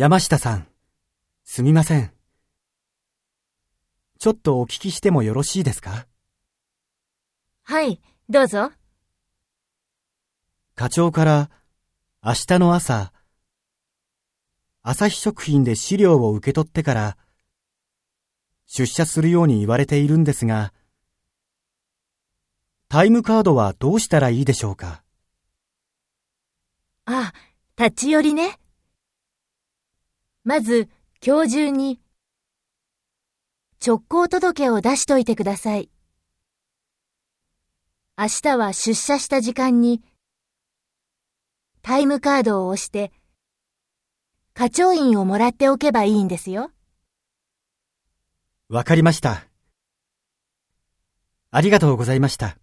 山下さん、すみません。ちょっとお聞きしてもよろしいですか？はい、どうぞ。課長から明日の朝、朝日食品で資料を受け取ってから出社するように言われているんですが、タイムカードはどうしたらいいでしょうか？あ、立ち寄りね。まず、今日中に直行届を出しといてください。明日は出社した時間にタイムカードを押して課長印をもらっておけばいいんですよ。わかりました。ありがとうございました。